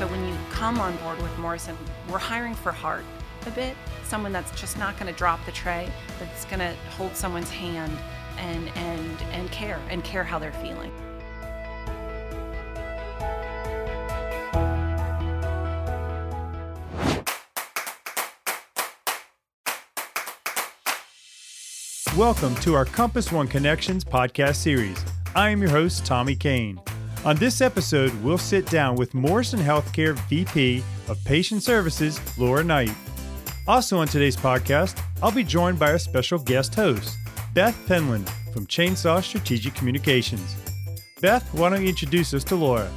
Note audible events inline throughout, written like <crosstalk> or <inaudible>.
so when you come on board with Morrison, we're hiring for heart a bit. Someone that's just not going to drop the tray, that's going to hold someone's hand and and and care and care how they're feeling. Welcome to our Compass One Connections podcast series. I am your host, Tommy Kane. On this episode, we'll sit down with Morrison Healthcare VP of Patient Services, Laura Knight. Also on today's podcast, I'll be joined by our special guest host, Beth Penland from Chainsaw Strategic Communications. Beth, why don't you introduce us to Laura?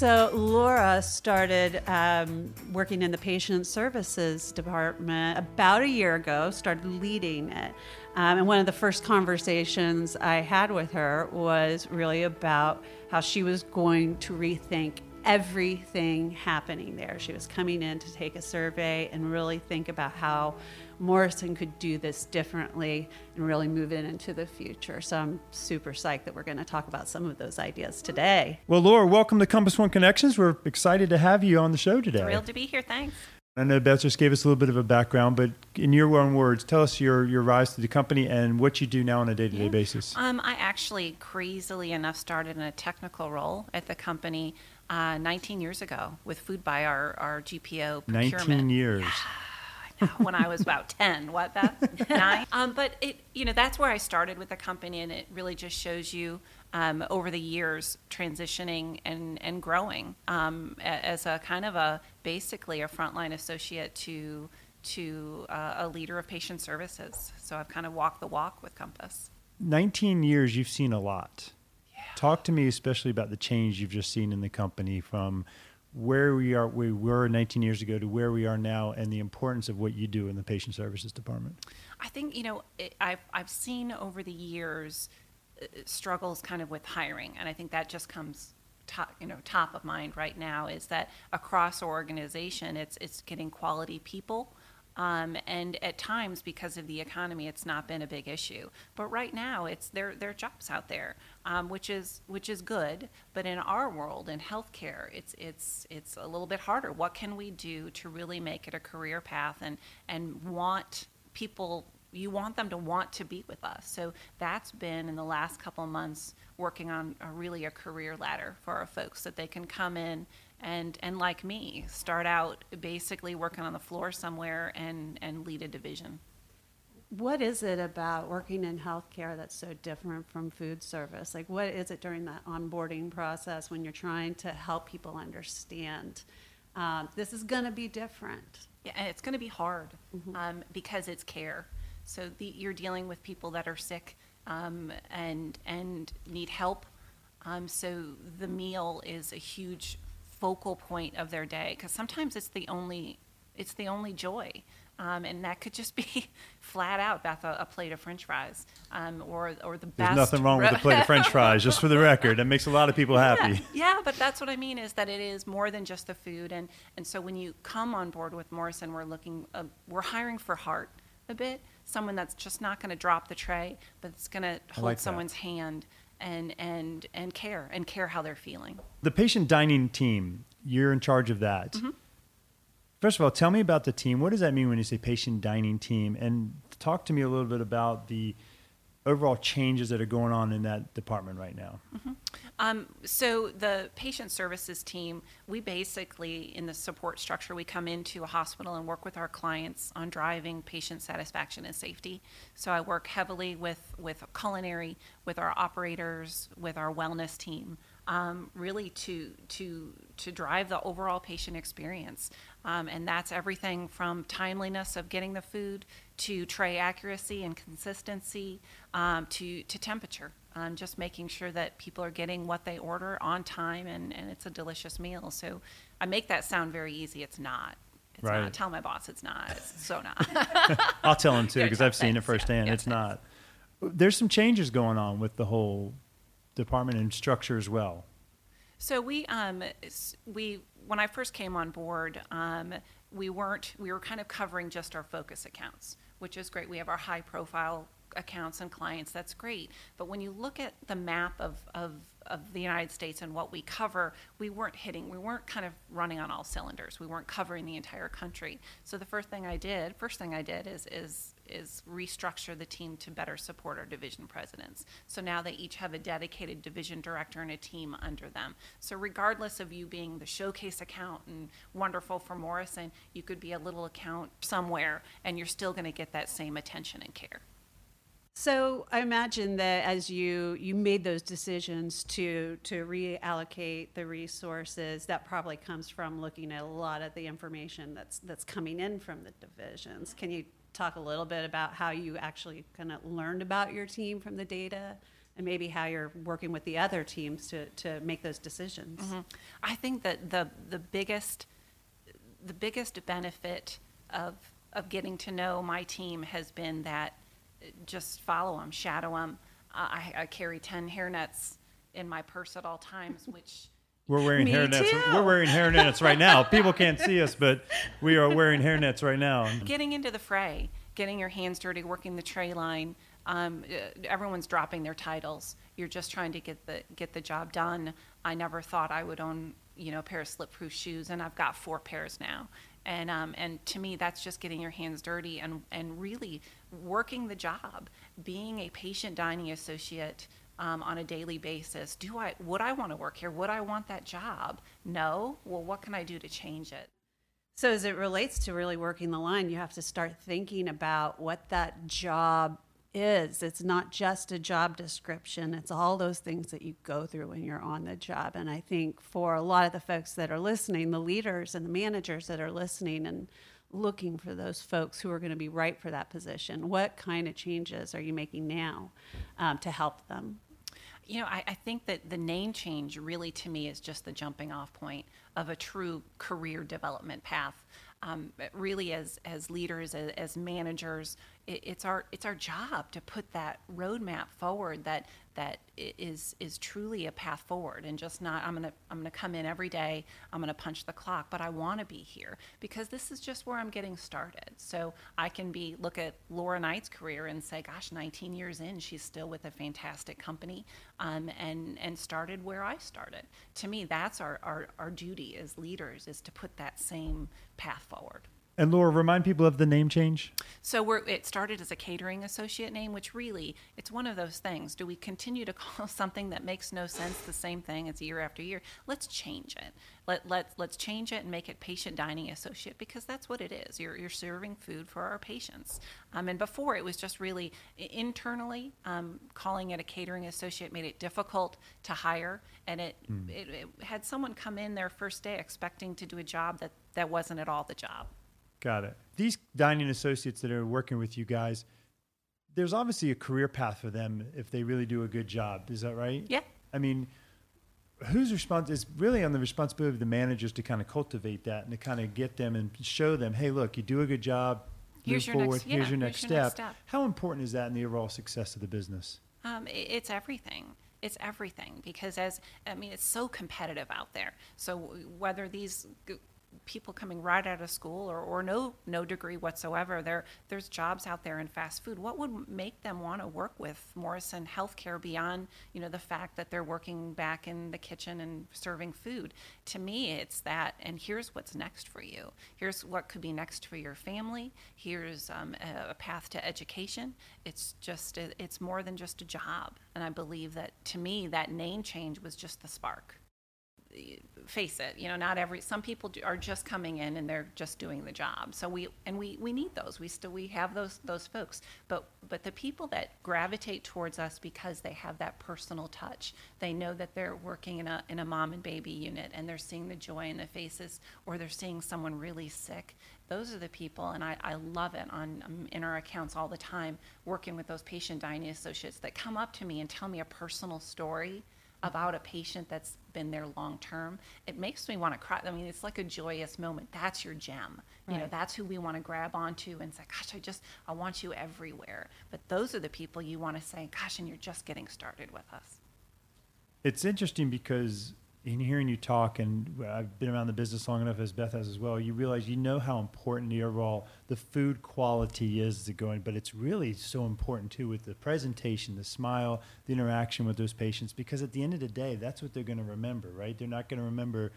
So, Laura started um, working in the patient services department about a year ago, started leading it. Um, and one of the first conversations I had with her was really about how she was going to rethink everything happening there. She was coming in to take a survey and really think about how Morrison could do this differently and really move it into the future. So I'm super psyched that we're going to talk about some of those ideas today. Well, Laura, welcome to Compass One Connections. We're excited to have you on the show today. Thrilled to be here. Thanks. I know Beth just gave us a little bit of a background, but in your own words, tell us your, your rise to the company and what you do now on a day to day basis. Um, I actually, crazily enough, started in a technical role at the company uh, 19 years ago with Foodbuy our, our GPO procurement. 19 years. <laughs> when I was about 10. What, Beth? <laughs> Nine? Um, but it, you know, that's where I started with the company, and it really just shows you um, over the years transitioning and, and growing um, as a kind of a basically a frontline associate to to uh, a leader of patient services. So I've kind of walked the walk with Compass. 19 years, you've seen a lot. Yeah. Talk to me especially about the change you've just seen in the company from where we are we were 19 years ago to where we are now and the importance of what you do in the patient services department? I think you know it, I've, I've seen over the years uh, struggles kind of with hiring and i think that just comes top you know top of mind right now is that across our organization it's it's getting quality people um, and at times, because of the economy, it's not been a big issue. But right now, it's there. There are jobs out there, um, which is which is good. But in our world, in healthcare, it's it's it's a little bit harder. What can we do to really make it a career path and and want people? You want them to want to be with us. So that's been in the last couple of months working on a, really a career ladder for our folks that they can come in and and like me start out basically working on the floor somewhere and and lead a division. What is it about working in healthcare that's so different from food service? Like what is it during that onboarding process when you're trying to help people understand um, this is going to be different? Yeah and it's going to be hard mm-hmm. um, because it's care. So the, you're dealing with people that are sick um, and and need help. Um, so the meal is a huge focal point of their day because sometimes it's the only it's the only joy um, and that could just be <laughs> flat out Beth a, a plate of French fries um, or or the There's best. nothing wrong with a plate of French <laughs> fries, just for the record. That makes a lot of people happy. Yeah, yeah, but that's what I mean is that it is more than just the food, and and so when you come on board with Morrison, we're looking uh, we're hiring for heart a bit, someone that's just not going to drop the tray, but it's going to hold like someone's hand and and and care and care how they're feeling. The patient dining team, you're in charge of that. Mm-hmm. First of all, tell me about the team. What does that mean when you say patient dining team? And talk to me a little bit about the overall changes that are going on in that department right now? Mm-hmm. Um, so the patient services team, we basically in the support structure, we come into a hospital and work with our clients on driving patient satisfaction and safety. So I work heavily with with culinary, with our operators, with our wellness team um, really to to to drive the overall patient experience. Um, and that's everything from timeliness of getting the food to tray accuracy and consistency um, to to temperature. Um, just making sure that people are getting what they order on time and, and it's a delicious meal. So I make that sound very easy. It's not. It's right. not. Tell my boss it's not. It's <laughs> so not. <laughs> I'll tell him too because I've seen it firsthand. Yeah, it's not. There's some changes going on with the whole department and structure as well? So we um, we when I first came on board, um, we weren't we were kind of covering just our focus accounts, which is great. We have our high profile accounts and clients, that's great. But when you look at the map of, of, of the United States and what we cover, we weren't hitting, we weren't kind of running on all cylinders. We weren't covering the entire country. So the first thing I did, first thing I did is, is, is restructure the team to better support our division presidents. So now they each have a dedicated division director and a team under them. So regardless of you being the showcase account and wonderful for Morrison, you could be a little account somewhere and you're still going to get that same attention and care. So I imagine that as you you made those decisions to to reallocate the resources, that probably comes from looking at a lot of the information that's that's coming in from the divisions. Can you talk a little bit about how you actually kind of learned about your team from the data, and maybe how you're working with the other teams to to make those decisions? Mm-hmm. I think that the the biggest the biggest benefit of of getting to know my team has been that just follow them, shadow them. Uh, I, I carry 10 hairnets in my purse at all times, which We're wearing Me hairnets. too. We're wearing hairnets right now. <laughs> People can't see us, but we are wearing hairnets right now. getting into the fray, getting your hands dirty, working the tray line. Um, uh, everyone's dropping their titles. You're just trying to get the get the job done. I never thought I would own you know a pair of slip-proof shoes, and I've got four pairs now. And um, and to me, that's just getting your hands dirty and and really working the job, being a patient dining associate. Um, on a daily basis, do I would I want to work here? Would I want that job? No. Well, what can I do to change it? So, as it relates to really working the line, you have to start thinking about what that job is. It's not just a job description, it's all those things that you go through when you're on the job. And I think for a lot of the folks that are listening, the leaders and the managers that are listening and looking for those folks who are going to be right for that position, what kind of changes are you making now um, to help them? You know, I, I think that the name change really to me is just the jumping off point of a true career development path. Um, really, as as leaders, as, as managers, it, it's our it's our job to put that roadmap forward that that is is truly a path forward, and just not I'm gonna I'm gonna come in every day, I'm gonna punch the clock, but I want to be here because this is just where I'm getting started. So I can be look at Laura Knight's career and say, gosh, 19 years in, she's still with a fantastic company, um, and and started where I started. To me, that's our, our our duty as leaders is to put that same path forward. And Laura, remind people of the name change. So we're, it started as a catering associate name, which really it's one of those things. Do we continue to <laughs> call something that makes no sense the same thing as year after year? Let's change it. Let let let's change it and make it patient dining associate because that's what it is. You're you're serving food for our patients. Um, and before it was just really internally um, calling it a catering associate made it difficult to hire, and it, it it had someone come in their first day expecting to do a job that that wasn't at all the job. Got it. These dining associates that are working with you guys, there's obviously a career path for them if they really do a good job. Is that right? Yeah. I mean, whose response is really on the responsibility of the managers to kind of cultivate that and to kind of get them and show them, hey, look, you do a good job. Here's move your next- forward. yeah, here's your here's next your step. next step. How important is that in the overall success of the business? Um, it's everything. It's everything because as I mean, it's so competitive out there. So whether these people coming right out of school or, or no no degree whatsoever, there there's jobs out there in fast food. What would make them want to work with Morrison Healthcare beyond you know the fact that they're working back in the kitchen and serving food? To me, it's that. And here's what's next for you. Here's what could be next for your family. Here's um, a, a path to education. It's just it- it's more than just a job. And I believe that to me that name change was just the spark face it you know not every some people do, are just coming in and they're just doing the job. So we and we we need those. We still we have those those folks. But but the people that gravitate towards us because they have that personal touch they know that they're working in a in a mom and baby unit and they're seeing the joy in the faces or they're seeing someone really sick. Those are the people and i, I love it on um, in our accounts all the time working with those patient dining associates that come up to me and tell me a personal story about a patient that's been there long term, it makes me want to cry. I mean, it's like a joyous moment. That's your gem. You know, that's who we want to grab onto and say, gosh, I just, I want you everywhere. But those are the people you want to say, gosh, and you're just getting started with us. It's interesting because in hearing you talk, and I've been around the business long enough as Beth has as well, you realize you know how important the overall the food quality is to going, but it's really so important too with the presentation, the smile, the interaction with those patients, because at the end of the day, that's what they're going to remember, right? They're not going to remember.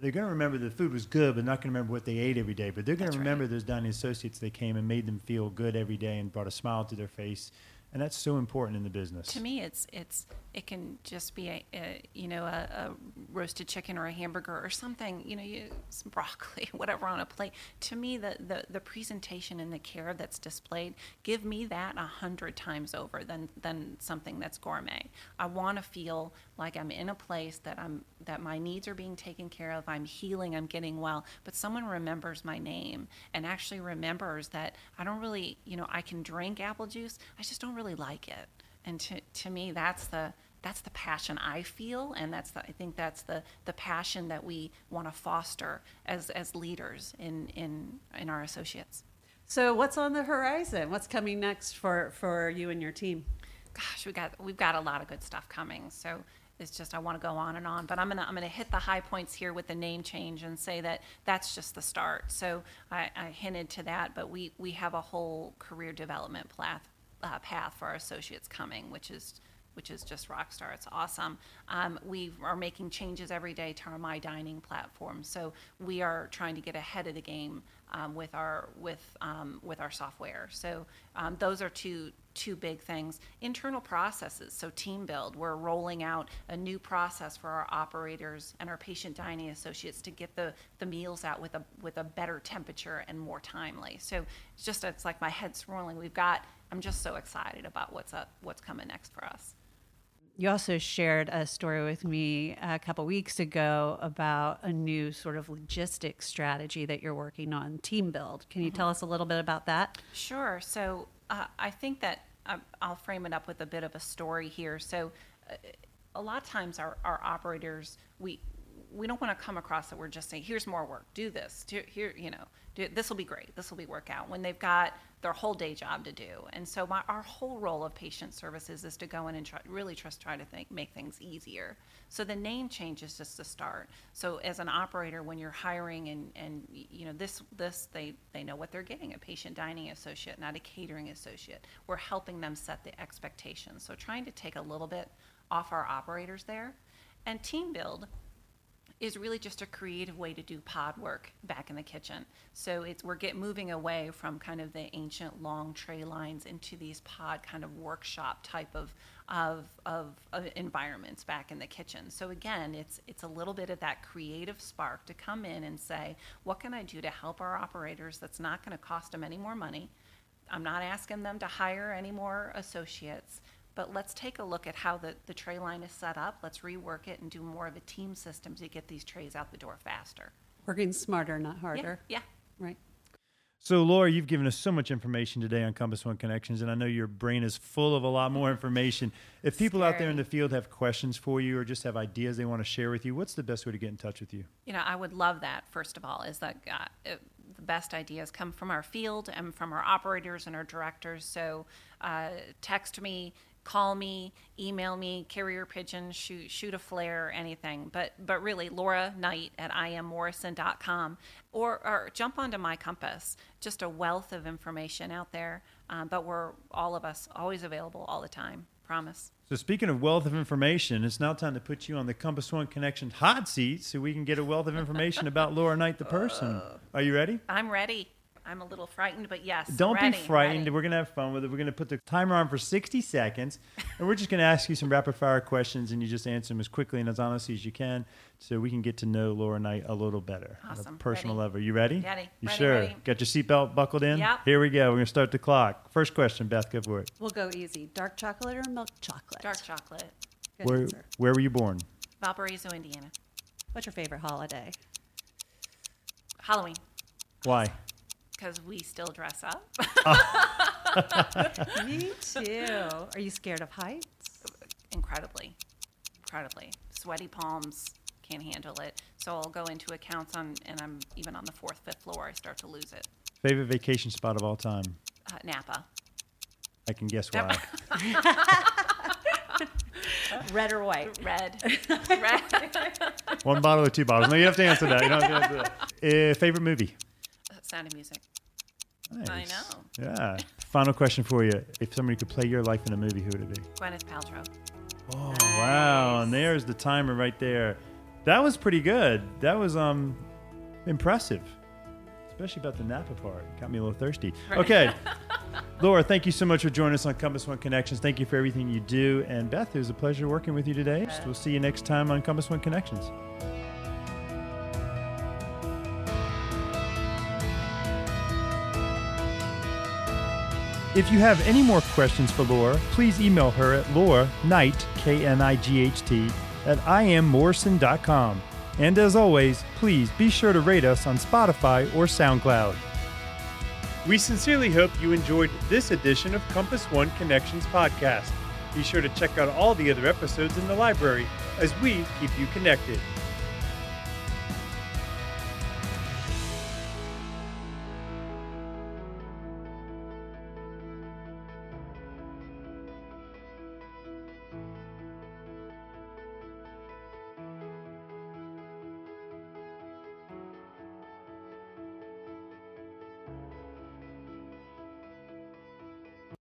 They're going to remember the food was good, but not going to remember what they ate every day. But they're going to right. remember those dining associates that came and made them feel good every day and brought a smile to their face, and that's so important in the business. To me, it's it's it can just be a, a you know a, a roasted chicken or a hamburger or something you know you, some broccoli <laughs> whatever on a plate. To me, the, the the presentation and the care that's displayed give me that a hundred times over than than something that's gourmet. I want to feel like I'm in a place that I'm that my needs are being taken care of. I'm healing. I'm getting well. But someone remembers my name and actually remembers that I don't really you know I can drink apple juice. I just don't really like it and to, to me that's the that's the passion I feel and that's the, I think that's the the passion that we want to foster as as leaders in in in our associates. So, what's on the horizon? What's coming next for, for you and your team? Gosh, we got we've got a lot of good stuff coming. So it's just I want to go on and on, but I'm gonna I'm gonna hit the high points here with the name change and say that that's just the start. So I, I hinted to that, but we we have a whole career development path uh, path for our associates coming, which is which is just rock star. It's awesome. Um, we are making changes every day to our My Dining platform, so we are trying to get ahead of the game um, with our with um, with our software. So um, those are two two big things. Internal processes. So team build. We're rolling out a new process for our operators and our patient dining associates to get the the meals out with a with a better temperature and more timely. So it's just it's like my head's rolling. We've got. I'm just so excited about what's up, what's coming next for us. You also shared a story with me a couple weeks ago about a new sort of logistics strategy that you're working on, team build. Can you tell us a little bit about that? Sure. So uh, I think that uh, I'll frame it up with a bit of a story here. So uh, a lot of times our, our operators, we we don't want to come across that we're just saying, here's more work, do this, do, here, you know, this will be great, this will be work out when they've got their whole day job to do. And so my, our whole role of patient services is to go in and try, really just try to think, make things easier. So the name change is just the start. So as an operator, when you're hiring and, and you know, this, this, they, they know what they're getting, a patient dining associate, not a catering associate. We're helping them set the expectations. So trying to take a little bit off our operators there. And team build, is really just a creative way to do pod work back in the kitchen. So it's we're get moving away from kind of the ancient long tray lines into these pod kind of workshop type of of, of, of environments back in the kitchen. So again, it's it's a little bit of that creative spark to come in and say, what can I do to help our operators that's not going to cost them any more money? I'm not asking them to hire any more associates, but let's take a look at how the, the tray line is set up. Let's rework it and do more of a team system to get these trays out the door faster. Working smarter, not harder. yeah. Right. So, Laura, you've given us so much information today on Compass One Connections, and I know your brain is full of a lot more information. If people out there in the field have questions for you or just have ideas they want to share with you, what's the best way to get in touch with you? You know, I would love that, first of all, is that uh, it, the best ideas come from our field and from our operators and our directors. So uh, text me, call me, email me, carrier pigeon, shoot, shoot a flare, anything. But, but really, Laura Knight at iammorrison.com or, or jump onto My Compass. Just a wealth of information out there. Um, but we're all of us always available all the time. Promise. So, speaking of wealth of information, it's now time to put you on the Compass One Connections hot seat so we can get a wealth of information about Laura Knight, the person. Are you ready? I'm ready. I'm a little frightened, but yes. Don't ready, be frightened. ready. We're going to have fun with it. We're going to put the timer on for 60 seconds, and we're just going to ask you some rapid fire questions, and you just answer them as quickly and as honestly as you can so we can get to know Laura Knight a little better on Awesome. a personal Ready. level. You ready? Ready. You Ready, sure? ready. Got your seatbelt buckled in? Yep. Here we go. We're going to start the clock. First question, Beth, go for it. We'll go easy. Dark chocolate or milk chocolate? Dark chocolate. Good Where, answer. where were you born? Valparaiso, Indiana. What's your favorite holiday? Halloween, Why? Because we still dress up. <laughs> Me too. Are you scared of heights? incredibly, incredibly. Sweaty palms, can't handle it. So I'll go into accounts on, and I'm even on the fourth, fifth floor, I start to lose it. Favorite vacation spot of all time? Uh, Napa. I can guess why. <laughs> Red or white? Red. <laughs> Red. One bottle or two bottles? No, you have to answer that. You don't have to answer that. Uh, favorite movie? Sound of Music. Nice. know. Yeah. Final question for you: If somebody could play your life in a movie, who would it be? Gwyneth Paltrow. Oh wow! And there's the timer right there. That was pretty good. That was um impressive, especially about the Napa part. Got me a little thirsty. Okay, <laughs> Laura, thank you so much for joining us on Compass One Connections. Thank you for everything you do. And Beth, it was a pleasure working with you today. We'll see you next time on Compass One Connections. If you have any more questions for Laura, please email her at Laura Knight, K N I G H T, at iammorrison.com. And as always, please be sure to rate us on Spotify or SoundCloud. We sincerely hope you enjoyed this edition of Compass One Connections podcast. Be sure to check out all the other episodes in the library as we keep you connected.